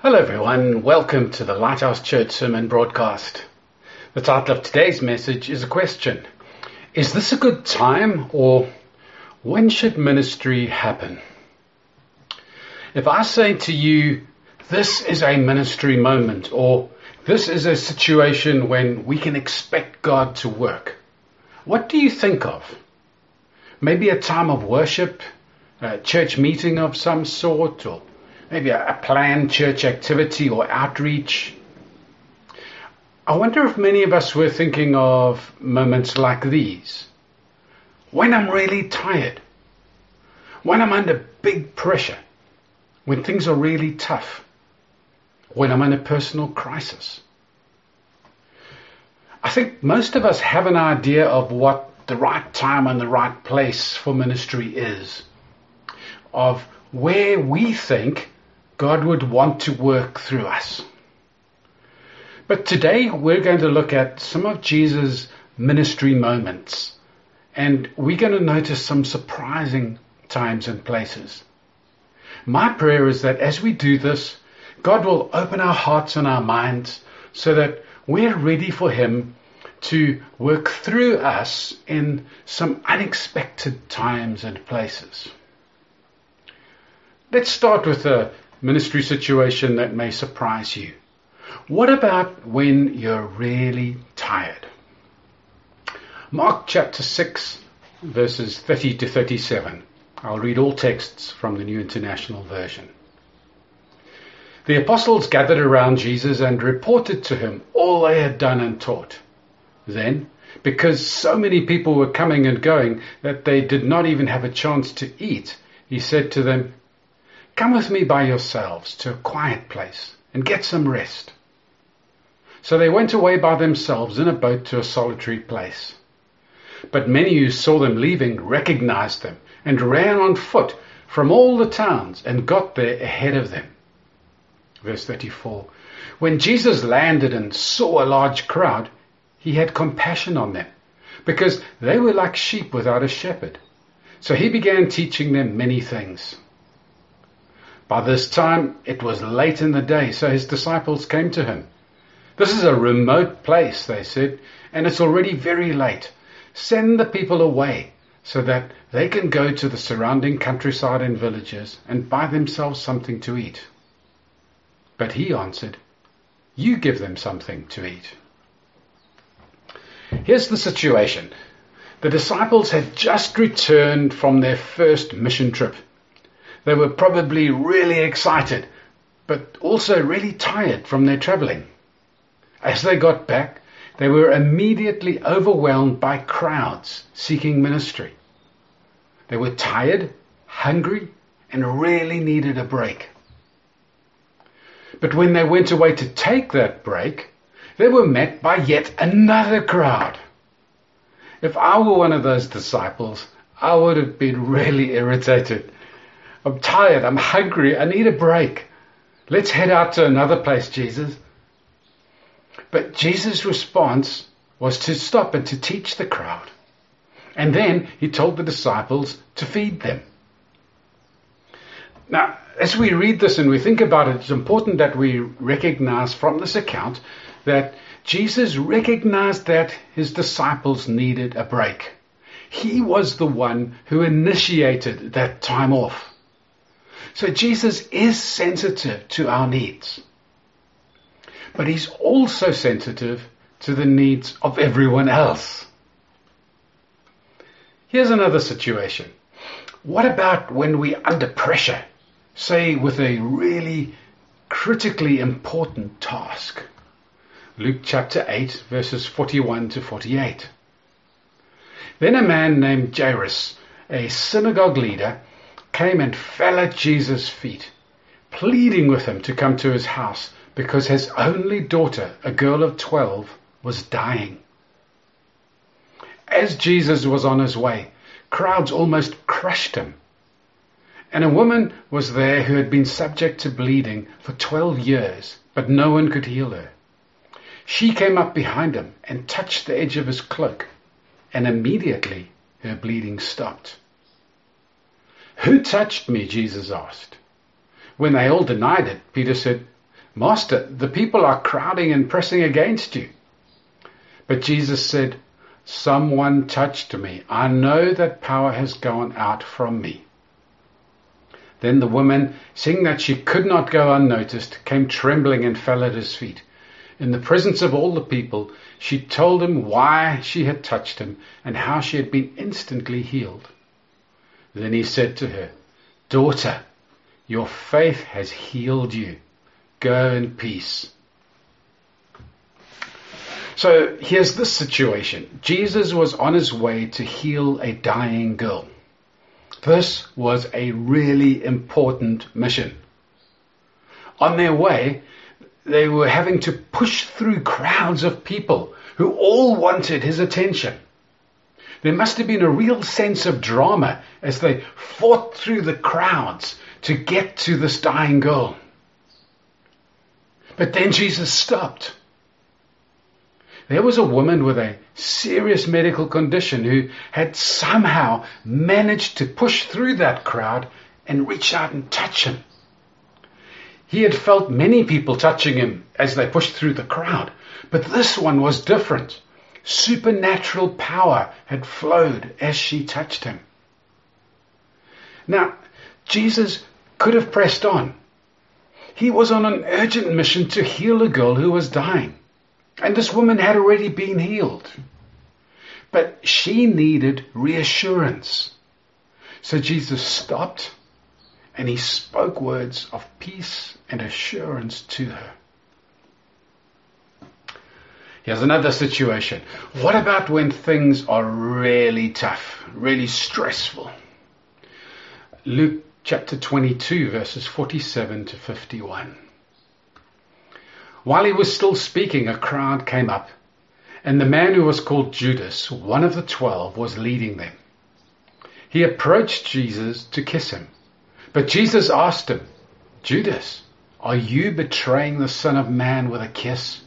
Hello, everyone. Welcome to the Lighthouse Church Sermon broadcast. The title of today's message is a question Is this a good time, or when should ministry happen? If I say to you, this is a ministry moment, or this is a situation when we can expect God to work, what do you think of? Maybe a time of worship, a church meeting of some sort, or maybe a, a planned church activity or outreach. I wonder if many of us were thinking of moments like these. When I'm really tired, when I'm under big pressure, when things are really tough, when I'm in a personal crisis. I think most of us have an idea of what the right time and the right place for ministry is, of where we think God would want to work through us. But today we're going to look at some of Jesus' ministry moments and we're going to notice some surprising times and places. My prayer is that as we do this, God will open our hearts and our minds so that we're ready for Him to work through us in some unexpected times and places. Let's start with a ministry situation that may surprise you. What about when you're really tired? Mark chapter 6, verses 30 to 37. I'll read all texts from the New International Version. The apostles gathered around Jesus and reported to him all they had done and taught. Then, because so many people were coming and going that they did not even have a chance to eat, he said to them, Come with me by yourselves to a quiet place and get some rest. So they went away by themselves in a boat to a solitary place. But many who saw them leaving recognized them and ran on foot from all the towns and got there ahead of them. Verse 34. When Jesus landed and saw a large crowd, he had compassion on them because they were like sheep without a shepherd. So he began teaching them many things. By this time it was late in the day, so his disciples came to him. This is a remote place, they said, and it's already very late. Send the people away so that they can go to the surrounding countryside and villages and buy themselves something to eat. But he answered, You give them something to eat. Here's the situation. The disciples had just returned from their first mission trip. They were probably really excited, but also really tired from their traveling. As they got back, they were immediately overwhelmed by crowds seeking ministry. They were tired, hungry, and really needed a break. But when they went away to take that break, they were met by yet another crowd. If I were one of those disciples, I would have been really irritated I'm tired. I'm hungry. I need a break. Let's head out to another place, Jesus. But Jesus' response was to stop and to teach the crowd. And then he told the disciples to feed them. Now, as we read this and we think about it, it's important that we recognize from this account that Jesus recognized that his disciples needed a break. He was the one who initiated that time off. So Jesus is sensitive to our needs. But he's also sensitive to the needs of everyone else. Here's another situation. What about when we're under pressure, say with a really critically important task? Luke chapter 8 verses 41 to 48. Then a man named Jairus, a synagogue leader, came and fell at Jesus' feet, pleading with him to come to his house because his only daughter, a girl of 12, was dying. As Jesus was on his way, crowds almost crushed him. And a woman was there who had been subject to bleeding for 12 years, but no one could heal her. She came up behind him and touched the edge of his cloak, and immediately her bleeding stopped. Who touched me? Jesus asked. When they all denied it, Peter said, Master, the people are crowding and pressing against you. But Jesus said, Someone touched me. I know that power has gone out from me. Then the woman, seeing that she could not go unnoticed, came trembling and fell at his feet. In the presence of all the people, she told him why she had touched him and how she had been instantly healed. Then he said to her, Daughter, your faith has healed you. Go in peace. So here's this situation. Jesus was on his way to heal a dying girl. This was a really important mission. On their way, they were having to push through crowds of people who all wanted his attention. There must have been a real sense of drama as they fought through the crowds to get to this dying girl. But then Jesus stopped. There was a woman with a serious medical condition who had somehow managed to push through that crowd and reach out and touch him. He had felt many people touching him as they pushed through the crowd, but this one was different. Supernatural power had flowed as she touched him. Now, Jesus could have pressed on. He was on an urgent mission to heal a girl who was dying. And this woman had already been healed. But she needed reassurance. So Jesus stopped and he spoke words of peace and assurance to her. Here's another situation. What about when things are really tough, really stressful? Luke chapter 22, verses 47 to 51. While he was still speaking, a crowd came up, and the man who was called Judas, one of the twelve, was leading them. He approached Jesus to kiss him. But Jesus asked him, Judas, are you betraying the Son of Man with a kiss?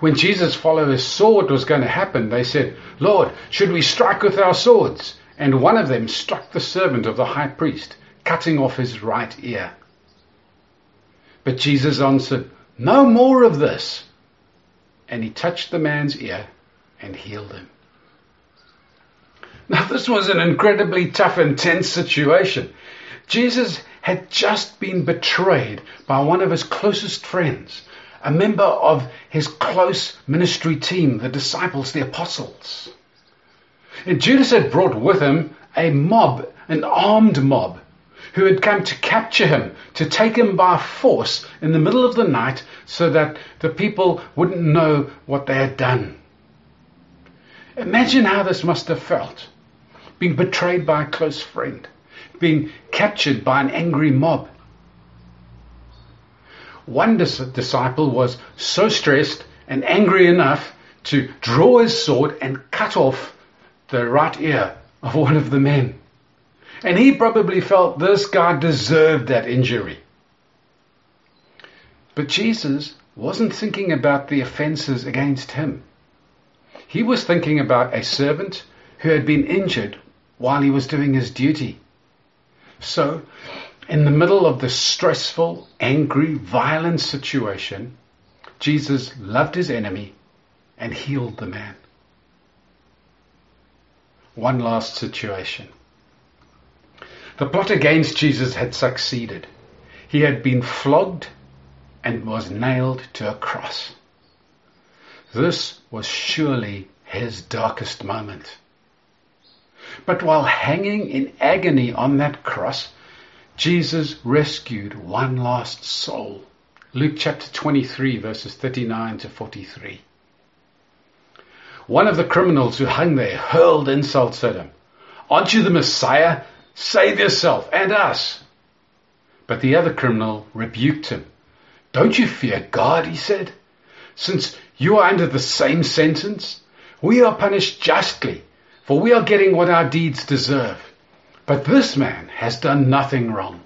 When Jesus' followers saw what was going to happen, they said, Lord, should we strike with our swords? And one of them struck the servant of the high priest, cutting off his right ear. But Jesus answered, No more of this. And he touched the man's ear and healed him. Now, this was an incredibly tough and tense situation. Jesus had just been betrayed by one of his closest friends, a member of his close ministry team, the disciples, the apostles. And Judas had brought with him a mob, an armed mob, who had come to capture him, to take him by force in the middle of the night so that the people wouldn't know what they had done. Imagine how this must have felt. Being betrayed by a close friend, being captured by an angry mob, one dis- disciple was so stressed and angry enough to draw his sword and cut off the right ear of one of the men. And he probably felt this guy deserved that injury. But Jesus wasn't thinking about the offenses against him. He was thinking about a servant who had been injured while he was doing his duty. So in the middle of this stressful, angry, violent situation, Jesus loved his enemy and healed the man. One last situation. The plot against Jesus had succeeded. He had been flogged and was nailed to a cross. This was surely his darkest moment. But while hanging in agony on that cross, Jesus rescued one lost soul. Luke chapter 23 verses 39 to 43. One of the criminals who hung there hurled insults at him. Aren't you the Messiah? Save yourself and us. But the other criminal rebuked him. Don't you fear God, he said, since you are under the same sentence? We are punished justly, for we are getting what our deeds deserve. But this man has done nothing wrong.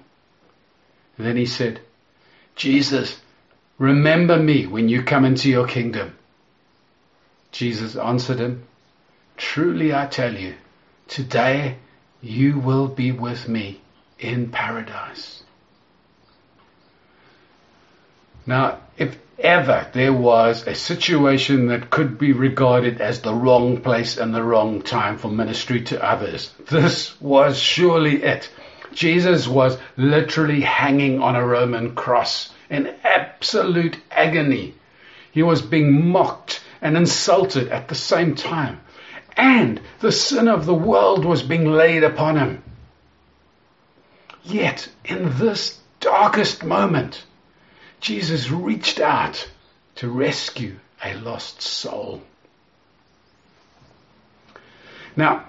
Then he said, Jesus, remember me when you come into your kingdom. Jesus answered him, Truly I tell you, today you will be with me in paradise. Now, if ever there was a situation that could be regarded as the wrong place and the wrong time for ministry to others, this was surely it. Jesus was literally hanging on a Roman cross in absolute agony. He was being mocked and insulted at the same time. And the sin of the world was being laid upon him. Yet, in this darkest moment, Jesus reached out to rescue a lost soul. Now,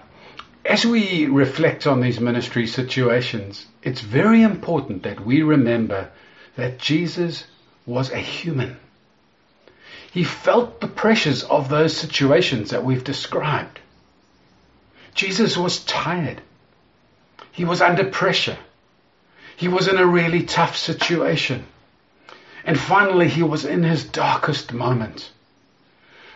as we reflect on these ministry situations, it's very important that we remember that Jesus was a human. He felt the pressures of those situations that we've described. Jesus was tired. He was under pressure. He was in a really tough situation. And finally, he was in his darkest moment.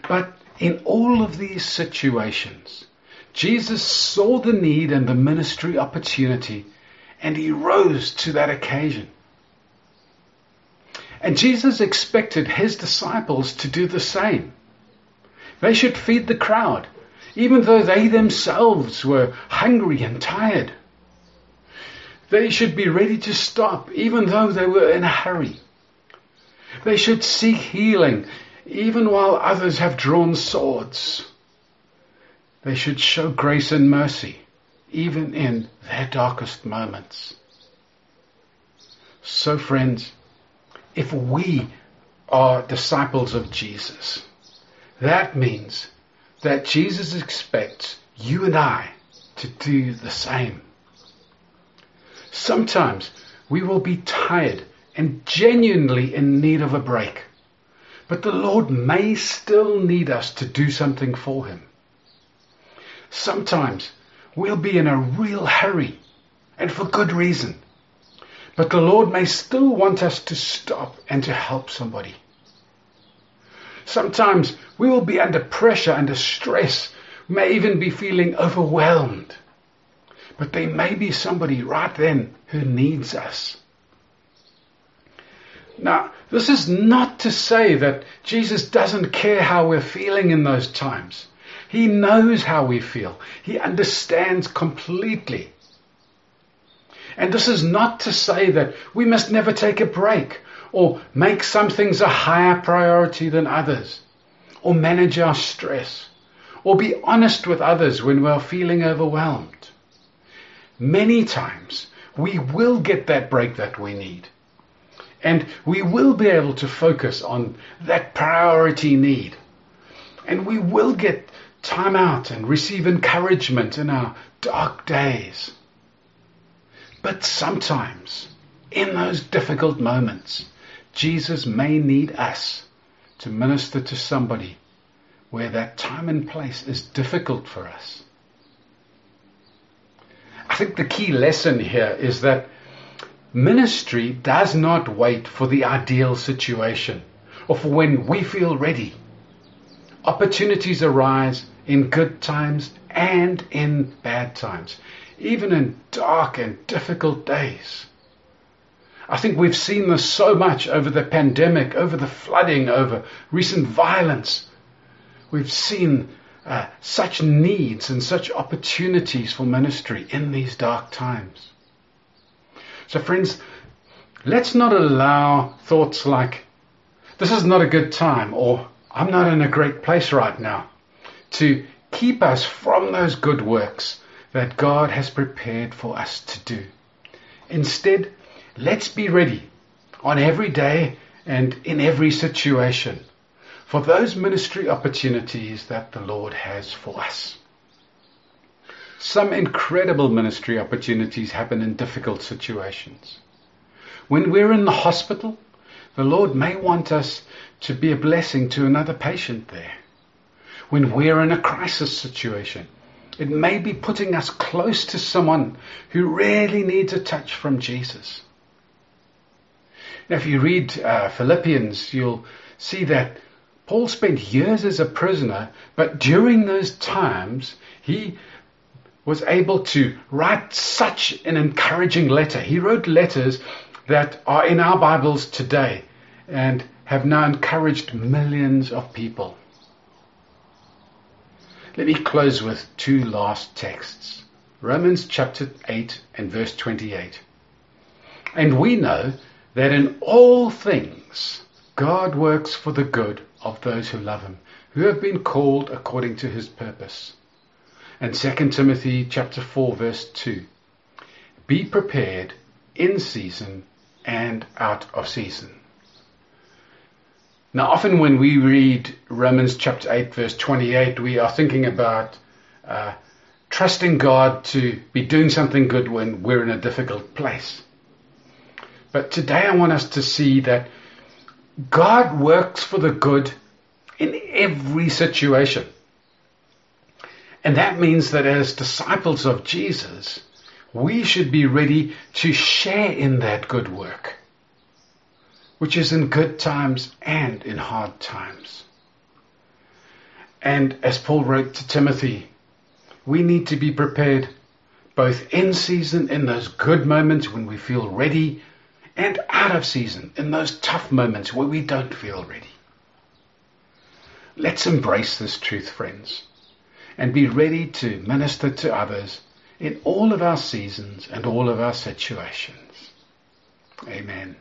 But in all of these situations, Jesus saw the need and the ministry opportunity, and he rose to that occasion. And Jesus expected his disciples to do the same. They should feed the crowd, even though they themselves were hungry and tired. They should be ready to stop, even though they were in a hurry. They should seek healing, even while others have drawn swords. They should show grace and mercy, even in their darkest moments. So, friends, if we are disciples of Jesus, that means that Jesus expects you and I to do the same. Sometimes we will be tired and genuinely in need of a break, but the Lord may still need us to do something for Him. Sometimes we'll be in a real hurry and for good reason. But the Lord may still want us to stop and to help somebody. Sometimes we will be under pressure, under stress, may even be feeling overwhelmed. But there may be somebody right then who needs us. Now, this is not to say that Jesus doesn't care how we're feeling in those times. He knows how we feel. He understands completely. And this is not to say that we must never take a break or make some things a higher priority than others or manage our stress or be honest with others when we're feeling overwhelmed. Many times we will get that break that we need. And we will be able to focus on that priority need. And we will get time out and receive encouragement in our dark days. But sometimes, in those difficult moments, Jesus may need us to minister to somebody where that time and place is difficult for us. I think the key lesson here is that ministry does not wait for the ideal situation or for when we feel ready. Opportunities arise in good times and in bad times even in dark and difficult days. I think we've seen this so much over the pandemic, over the flooding, over recent violence. We've seen uh, such needs and such opportunities for ministry in these dark times. So, friends, let's not allow thoughts like, this is not a good time, or I'm not in a great place right now, to keep us from those good works that God has prepared for us to do. Instead, let's be ready on every day and in every situation for those ministry opportunities that the Lord has for us. Some incredible ministry opportunities happen in difficult situations. When we're in the hospital, the Lord may want us to be a blessing to another patient there. When we're in a crisis situation, it may be putting us close to someone who really needs a touch from Jesus. Now, if you read uh, Philippians, you'll see that Paul spent years as a prisoner, but during those times, he was able to write such an encouraging letter. He wrote letters that are in our Bibles today. and have now encouraged millions of people. Let me close with two last texts. Romans chapter 8 and verse 28. And we know that in all things God works for the good of those who love him, who have been called according to his purpose. And 2 Timothy chapter 4 verse 2. Be prepared in season and out of season. Now, often when we read Romans chapter 8, verse 28, we are thinking about uh, trusting God to be doing something good when we're in a difficult place. But today I want us to see that God works for the good in every situation. And that means that as disciples of Jesus, we should be ready to share in that good work which is in good times and in hard times. And as Paul wrote to Timothy, we need to be prepared both in season, in those good moments when we feel ready, and out of season, in those tough moments where we don't feel ready. Let's embrace this truth, friends, and be ready to minister to others in all of our seasons and all of our situations. Amen.